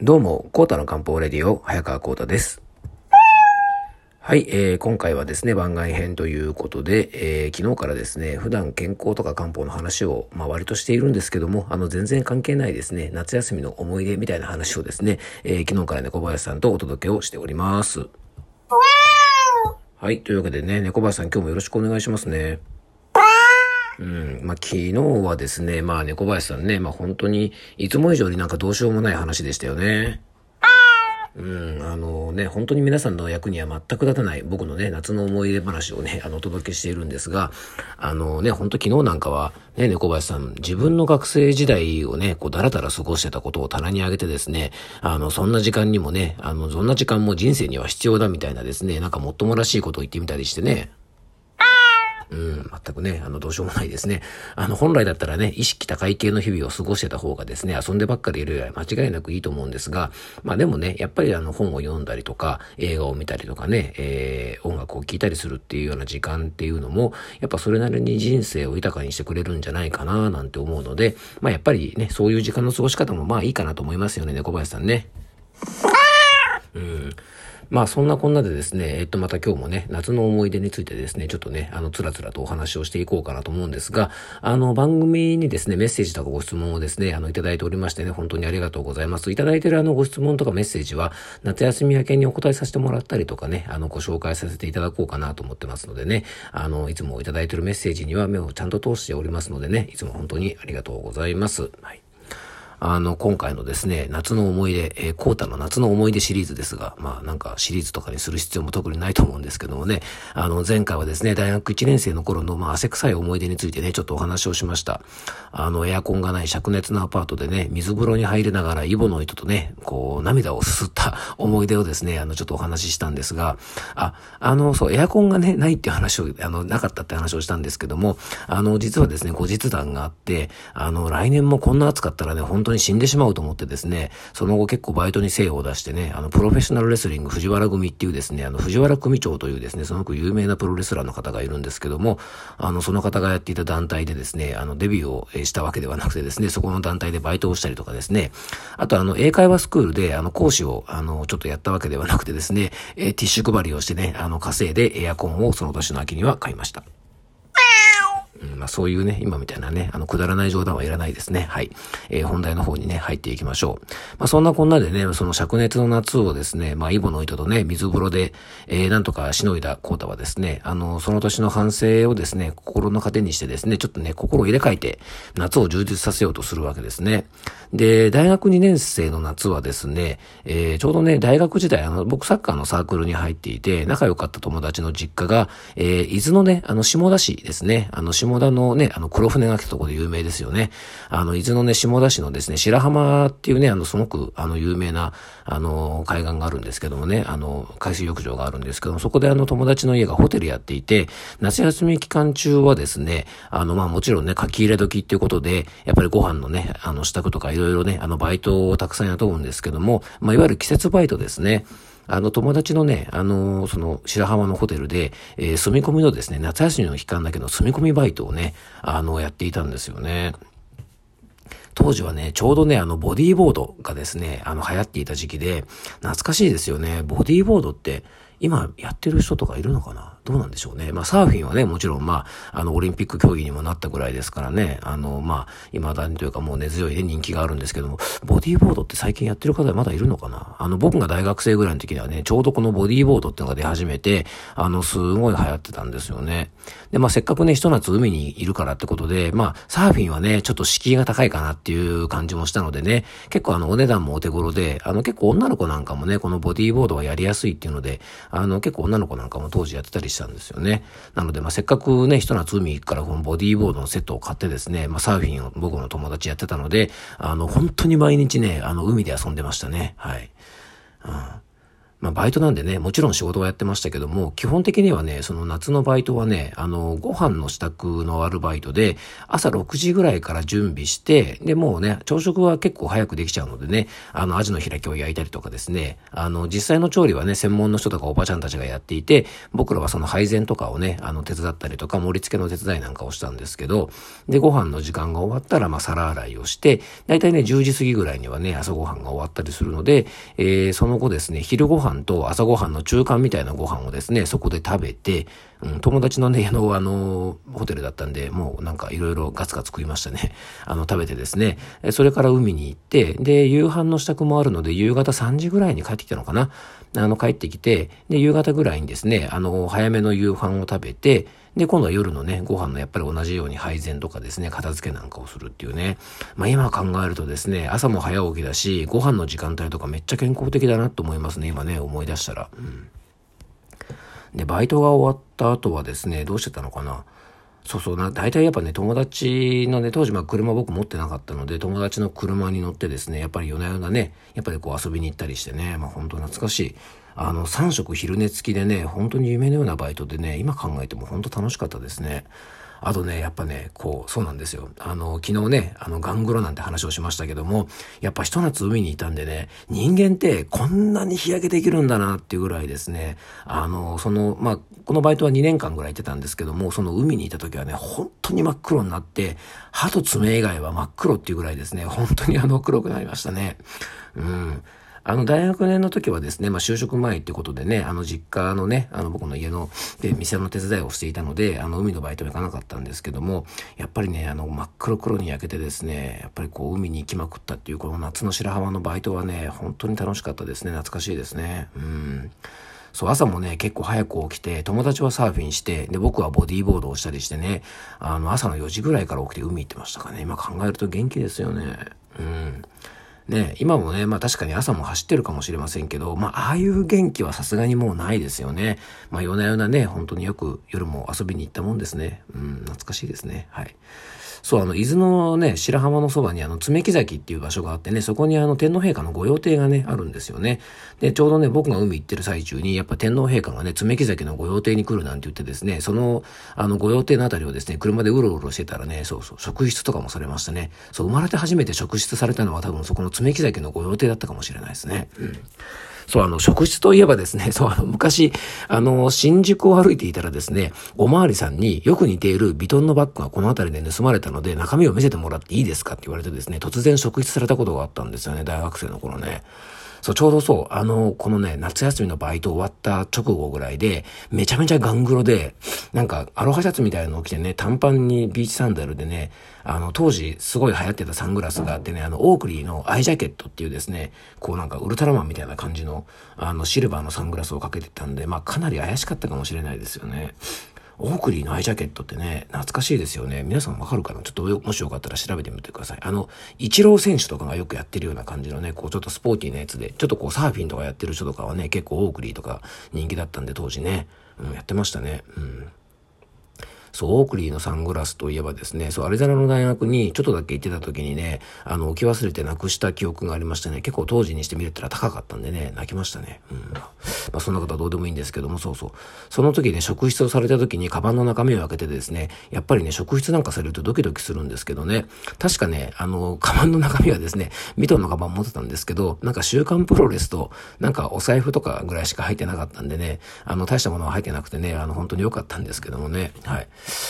どうも、コータの漢方レディオ、早川コータです。はい、えー、今回はですね、番外編ということで、えー、昨日からですね、普段健康とか漢方の話を、まあ割としているんですけども、あの、全然関係ないですね、夏休みの思い出みたいな話をですね、えー、昨日から猫林さんとお届けをしております。はい、というわけでね、猫林さん今日もよろしくお願いしますね。うん。まあ、昨日はですね、まあ、猫林さんね、まあ、本当に、いつも以上になんかどうしようもない話でしたよね。うん、あのね、本当に皆さんの役には全く立たない僕のね、夏の思い出話をね、あの、お届けしているんですが、あのね、本当昨日なんかは、ね、猫林さん、自分の学生時代をね、こう、だらだら過ごしてたことを棚に上げてですね、あの、そんな時間にもね、あの、そんな時間も人生には必要だみたいなですね、なんかもっともらしいことを言ってみたりしてね、うん、全くね、あの、どうしようもないですね。あの、本来だったらね、意識高い系の日々を過ごしてた方がですね、遊んでばっかりいるよりは間違いなくいいと思うんですが、まあでもね、やっぱりあの、本を読んだりとか、映画を見たりとかね、えー、音楽を聴いたりするっていうような時間っていうのも、やっぱそれなりに人生を豊かにしてくれるんじゃないかな、なんて思うので、まあやっぱりね、そういう時間の過ごし方もまあいいかなと思いますよね、猫林さんね。うん。まあそんなこんなでですね、えっとまた今日もね、夏の思い出についてですね、ちょっとね、あの、つらつらとお話をしていこうかなと思うんですが、あの、番組にですね、メッセージとかご質問をですね、あの、いただいておりましてね、本当にありがとうございます。いただいているあの、ご質問とかメッセージは、夏休み明けにお答えさせてもらったりとかね、あの、ご紹介させていただこうかなと思ってますのでね、あの、いつもいただいているメッセージには目をちゃんと通しておりますのでね、いつも本当にありがとうございます。はい。あの、今回のですね、夏の思い出、えー、コータの夏の思い出シリーズですが、まあなんかシリーズとかにする必要も特にないと思うんですけどもね、あの、前回はですね、大学1年生の頃の、まあ汗臭い思い出についてね、ちょっとお話をしました。あの、エアコンがない灼熱のアパートでね、水風呂に入りながらイボの糸とね、こう、涙をすすった 思い出をですね、あの、ちょっとお話ししたんですが、あ、あの、そう、エアコンがね、ないっていう話を、あの、なかったって話をしたんですけども、あの、実はですね、後日談があって、あの、来年もこんな暑かったらね、本当当に死んでしまうと思ってですね、その後結構バイトに精を出してね、あの、プロフェッショナルレスリング藤原組っていうですね、あの、藤原組長というですね、すごく有名なプロレスラーの方がいるんですけども、あの、その方がやっていた団体でですね、あの、デビューをしたわけではなくてですね、そこの団体でバイトをしたりとかですね、あとあの、英会話スクールで、あの、講師を、あの、ちょっとやったわけではなくてですね、えティッシュ配りをしてね、あの、稼いでエアコンをその年の秋には買いました。まあそういうね、今みたいなね、あの、くだらない冗談はいらないですね。はい。えー、本題の方にね、入っていきましょう。まあそんなこんなでね、その灼熱の夏をですね、まあイボの糸とね、水風呂で、えー、なんとかしのいだコータはですね、あの、その年の反省をですね、心の糧にしてですね、ちょっとね、心を入れ替えて、夏を充実させようとするわけですね。で、大学2年生の夏はですね、えー、ちょうどね、大学時代、あの、僕サッカーのサークルに入っていて、仲良かった友達の実家が、えー、伊豆のね、あの、下田市ですね、あの、下下田のね、あの、黒船が来たとこで有名ですよね。あの、伊豆のね、下田市のですね、白浜っていうね、あの、すごく、あの、有名な、あの、海岸があるんですけどもね、あの、海水浴場があるんですけども、そこであの、友達の家がホテルやっていて、夏休み期間中はですね、あの、まあ、もちろんね、書き入れ時っていうことで、やっぱりご飯のね、あの、支度とかいろいろね、あの、バイトをたくさん雇うんですけども、まあ、いわゆる季節バイトですね。あの、友達のね、あの、その、白浜のホテルで、えー、住み込みのですね、夏休みの期間だけの住み込みバイトをね、あの、やっていたんですよね。当時はね、ちょうどね、あの、ボディーボードがですね、あの、流行っていた時期で、懐かしいですよね。ボディーボードって、今やってる人とかいるのかな？どうなんでしょうね。まあサーフィンはね、もちろんまあ、あの、オリンピック競技にもなったぐらいですからね、あの、まあ、未だにというかもう根強いね、人気があるんですけども、ボディーボードって最近やってる方はまだいるのかな？あの、僕が大学生ぐらいの時にはね、ちょうどこのボディーボードっていうのが出始めて、あの、すごい流行ってたんですよね。で、まあせっかくね、一夏海にいるからってことで、まあ、サーフィンはね、ちょっと敷居が高いかなっていう感じもしたのでね、結構あの、お値段もお手頃で、あの、結構女の子なんかもね、このボディーボードはやりやすいっていうので、あの、結構女の子なんかも当時やってたりしてたんですよね。なので、まあ、せっかくね、一夏海からこのボディーボードのセットを買ってですね、まあ、サーフィンを僕の友達やってたので、あの、本当に毎日ね、あの、海で遊んでましたね。はい。うんまあ、バイトなんでね、もちろん仕事はやってましたけども、基本的にはね、その夏のバイトはね、あの、ご飯の支度のアルバイトで、朝6時ぐらいから準備して、で、もうね、朝食は結構早くできちゃうのでね、あの、アジの開きを焼いたりとかですね、あの、実際の調理はね、専門の人とかおばちゃんたちがやっていて、僕らはその配膳とかをね、あの、手伝ったりとか、盛り付けの手伝いなんかをしたんですけど、で、ご飯の時間が終わったら、まあ、皿洗いをして、だいたいね、10時過ぎぐらいにはね、朝ご飯が終わったりするので、えー、その後ですね、昼ご飯と朝ご飯の中間みたいなご飯をですね、そこで食べて、うん、友達のね、あの、あの、ホテルだったんで、もうなんかいろいろガツガツ食いましたね。あの、食べてですね、それから海に行って、で、夕飯の支度もあるので、夕方3時ぐらいに帰ってきたのかな。あの、帰ってきて、で、夕方ぐらいにですね、あの、早めの夕飯を食べて、で、今度は夜のね、ご飯のやっぱり同じように配膳とかですね、片付けなんかをするっていうね。まあ今考えるとですね、朝も早起きだし、ご飯の時間帯とかめっちゃ健康的だなと思いますね、今ね、思い出したら。うんで、バイトが終わった後はですね、どうしてたのかな。そうそうな、大体やっぱね、友達のね、当時まあ車僕持ってなかったので、友達の車に乗ってですね、やっぱり夜な夜なね、やっぱりこう遊びに行ったりしてね、まあ本当懐かしい。あの、3食昼寝付きでね、本当に夢のようなバイトでね、今考えても本当楽しかったですね。あとね、やっぱね、こう、そうなんですよ。あの、昨日ね、あの、ガングロなんて話をしましたけども、やっぱ一夏海にいたんでね、人間ってこんなに日焼けできるんだなっていうぐらいですね、あの、その、まあ、このバイトは2年間ぐらい行ってたんですけども、その海にいた時はね、本当に真っ黒になって、歯と爪以外は真っ黒っていうぐらいですね、本当にあの、黒くなりましたね。うん。あの、大学年の時はですね、まあ、就職前ってことでね、あの、実家のね、あの、僕の家の、で、店の手伝いをしていたので、あの、海のバイトに行かなかったんですけども、やっぱりね、あの、真っ黒黒に焼けてですね、やっぱりこう、海に行きまくったっていう、この夏の白浜のバイトはね、本当に楽しかったですね。懐かしいですね。うん。そう、朝もね、結構早く起きて、友達はサーフィンして、で、僕はボディーボードをしたりしてね、あの、朝の4時ぐらいから起きて海行ってましたかね。今考えると元気ですよね。うん。ね、今もね、まあ確かに朝も走ってるかもしれませんけど、まあああいう元気はさすがにもうないですよね。まあ夜な夜なね、本当によく夜も遊びに行ったもんですね。うん、懐かしいですね。はい。そう、あの、伊豆のね、白浜のそばにあの、爪木崎っていう場所があってね、そこにあの、天皇陛下の御用邸がね、あるんですよね。で、ちょうどね、僕が海行ってる最中に、やっぱ天皇陛下がね、爪木崎の御用邸に来るなんて言ってですね、その、あの、御用邸のあたりをですね、車でうろうろしてたらね、そうそう、職質とかもされましたね。そう、生まれて初めて職質されたのは多分そこの爪木崎の御用邸だったかもしれないですね。うん。そう、あの、職質といえばですね、そう、あの、昔、あの、新宿を歩いていたらですね、おまわりさんによく似ているビトンのバッグがこの辺りで盗まれたので、中身を見せてもらっていいですかって言われてですね、突然職質されたことがあったんですよね、大学生の頃ね。そう、ちょうどそう、あの、このね、夏休みのバイト終わった直後ぐらいで、めちゃめちゃガングロで、なんか、アロハシャツみたいなのを着てね、短パンにビーチサンダルでね、あの、当時すごい流行ってたサングラスがあってね、あの、オークリーのアイジャケットっていうですね、こうなんかウルトラマンみたいな感じの、あの、シルバーのサングラスをかけてたんで、まあ、かなり怪しかったかもしれないですよね。オークリーのアイジャケットってね、懐かしいですよね。皆さんわかるかな？ちょっともしよかったら調べてみてください。あの、イチロー選手とかがよくやってるような感じのね、こうちょっとスポーティーなやつで、ちょっとこうサーフィンとかやってる人とかはね、結構オークリーとか人気だったんで当時ね、うん、やってましたね。うん。そう、オークリーのサングラスといえばですね、そう、アリゾナの大学にちょっとだけ行ってた時にね、あの、置き忘れてなくした記憶がありましてね、結構当時にしてみるったら高かったんでね、泣きましたね。うん。まあ、そんなことはどうでもいいんですけども、そうそう。その時ね、職質をされた時にカバンの中身を開けてですね、やっぱりね、職質なんかされるとドキドキするんですけどね、確かね、あの、カバンの中身はですね、ミトンのカバン持ってたんですけど、なんか週刊プロレスと、なんかお財布とかぐらいしか入ってなかったんでね、あの、大したものは入ってなくてね、あの、本当に良かったんですけどもね、はい。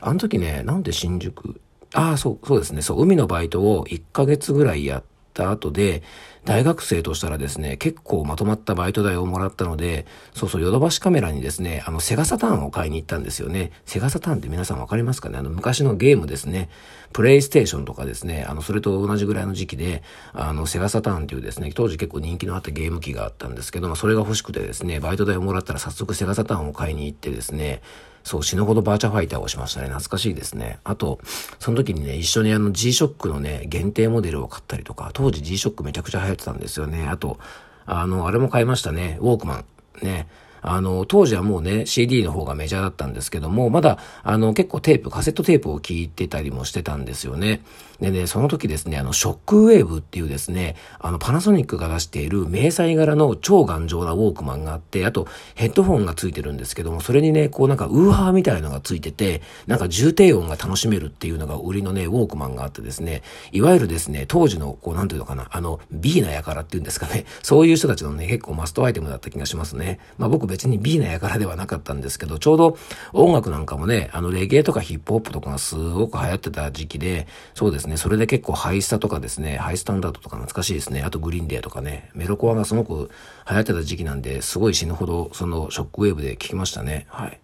あの時ね、なんで新宿、ああ、そう、そうですね、そう、海のバイトを1ヶ月ぐらいやった後で、大学生としたらですね、結構まとまったバイト代をもらったので、そうそう、ヨドバシカメラにですね、あの、セガサターンを買いに行ったんですよね。セガサターンって皆さんわかりますかね？あの、昔のゲームですね。プレイステーションとかですね、あの、それと同じぐらいの時期で、あの、セガサターンっていうですね、当時結構人気のあったゲーム機があったんですけども、それが欲しくてですね、バイト代をもらったら早速セガサターンを買いに行ってですね、そう、死ぬほどバーチャファイターをしましたね。懐かしいですね。あと、その時にね、一緒にあの G-SHOCK のね、限定モデルを買ったりとか、当時 G-SHOCK めちゃくちゃ流行ってたんですよね。あと、あの、あれも買いましたね。ウォークマン。ね。あの、当時はもうね、CD の方がメジャーだったんですけども、まだ、あの、結構テープ、カセットテープを聞いてたりもしてたんですよね。でね、その時ですね、あの、ショックウェーブっていうですね、あの、パナソニックが出している迷彩柄の超頑丈なウォークマンがあって、あと、ヘッドフォンがついてるんですけども、それにね、こうなんかウーハーみたいのがついてて、なんか重低音が楽しめるっていうのが売りのね、ウォークマンがあってですね、いわゆるですね、当時の、こう、なんていうのかな、あの、ビーナやからっていうんですかね、そういう人たちのね、結構マストアイテムだった気がしますね。まあ僕別にビーナやからではなかったんですけど、ちょうど音楽なんかもね、あの、レゲエとかヒップホップとかがすごく流行ってた時期で、そうですね、それで結構ハイスタとかですね、ハイスタンダードとか懐かしいですね。あとグリーンデーとかね、メロコアがすごく流行ってた時期なんで、すごい死ぬほどそのショックウェーブで聞きましたね。はい。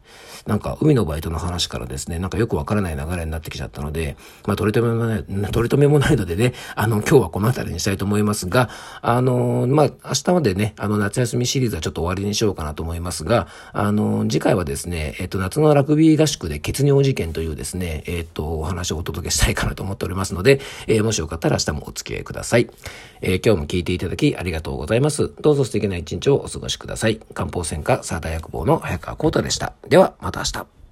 なんか海のバイトの話からですね、なんかよくわからない流れになってきちゃったので、まあ取り留めもない、取り留めもないのでね、あの今日はこの辺りにしたいと思いますが、あの、まあ明日までね、あの夏休みシリーズはちょっと終わりにしようかなと思いますいますが、あの、次回はですね、えっと夏のラグビー合宿で血尿事件というですね、えっとお話をお届けしたいかなと思っておりますので、えー、もしよかったら明日もお付き合いください。えー、今日も聞いていただきありがとうございます。どうぞ素敵な一日をお過ごしください。漢方専科サーター薬房の早川幸太でした。では、また明日。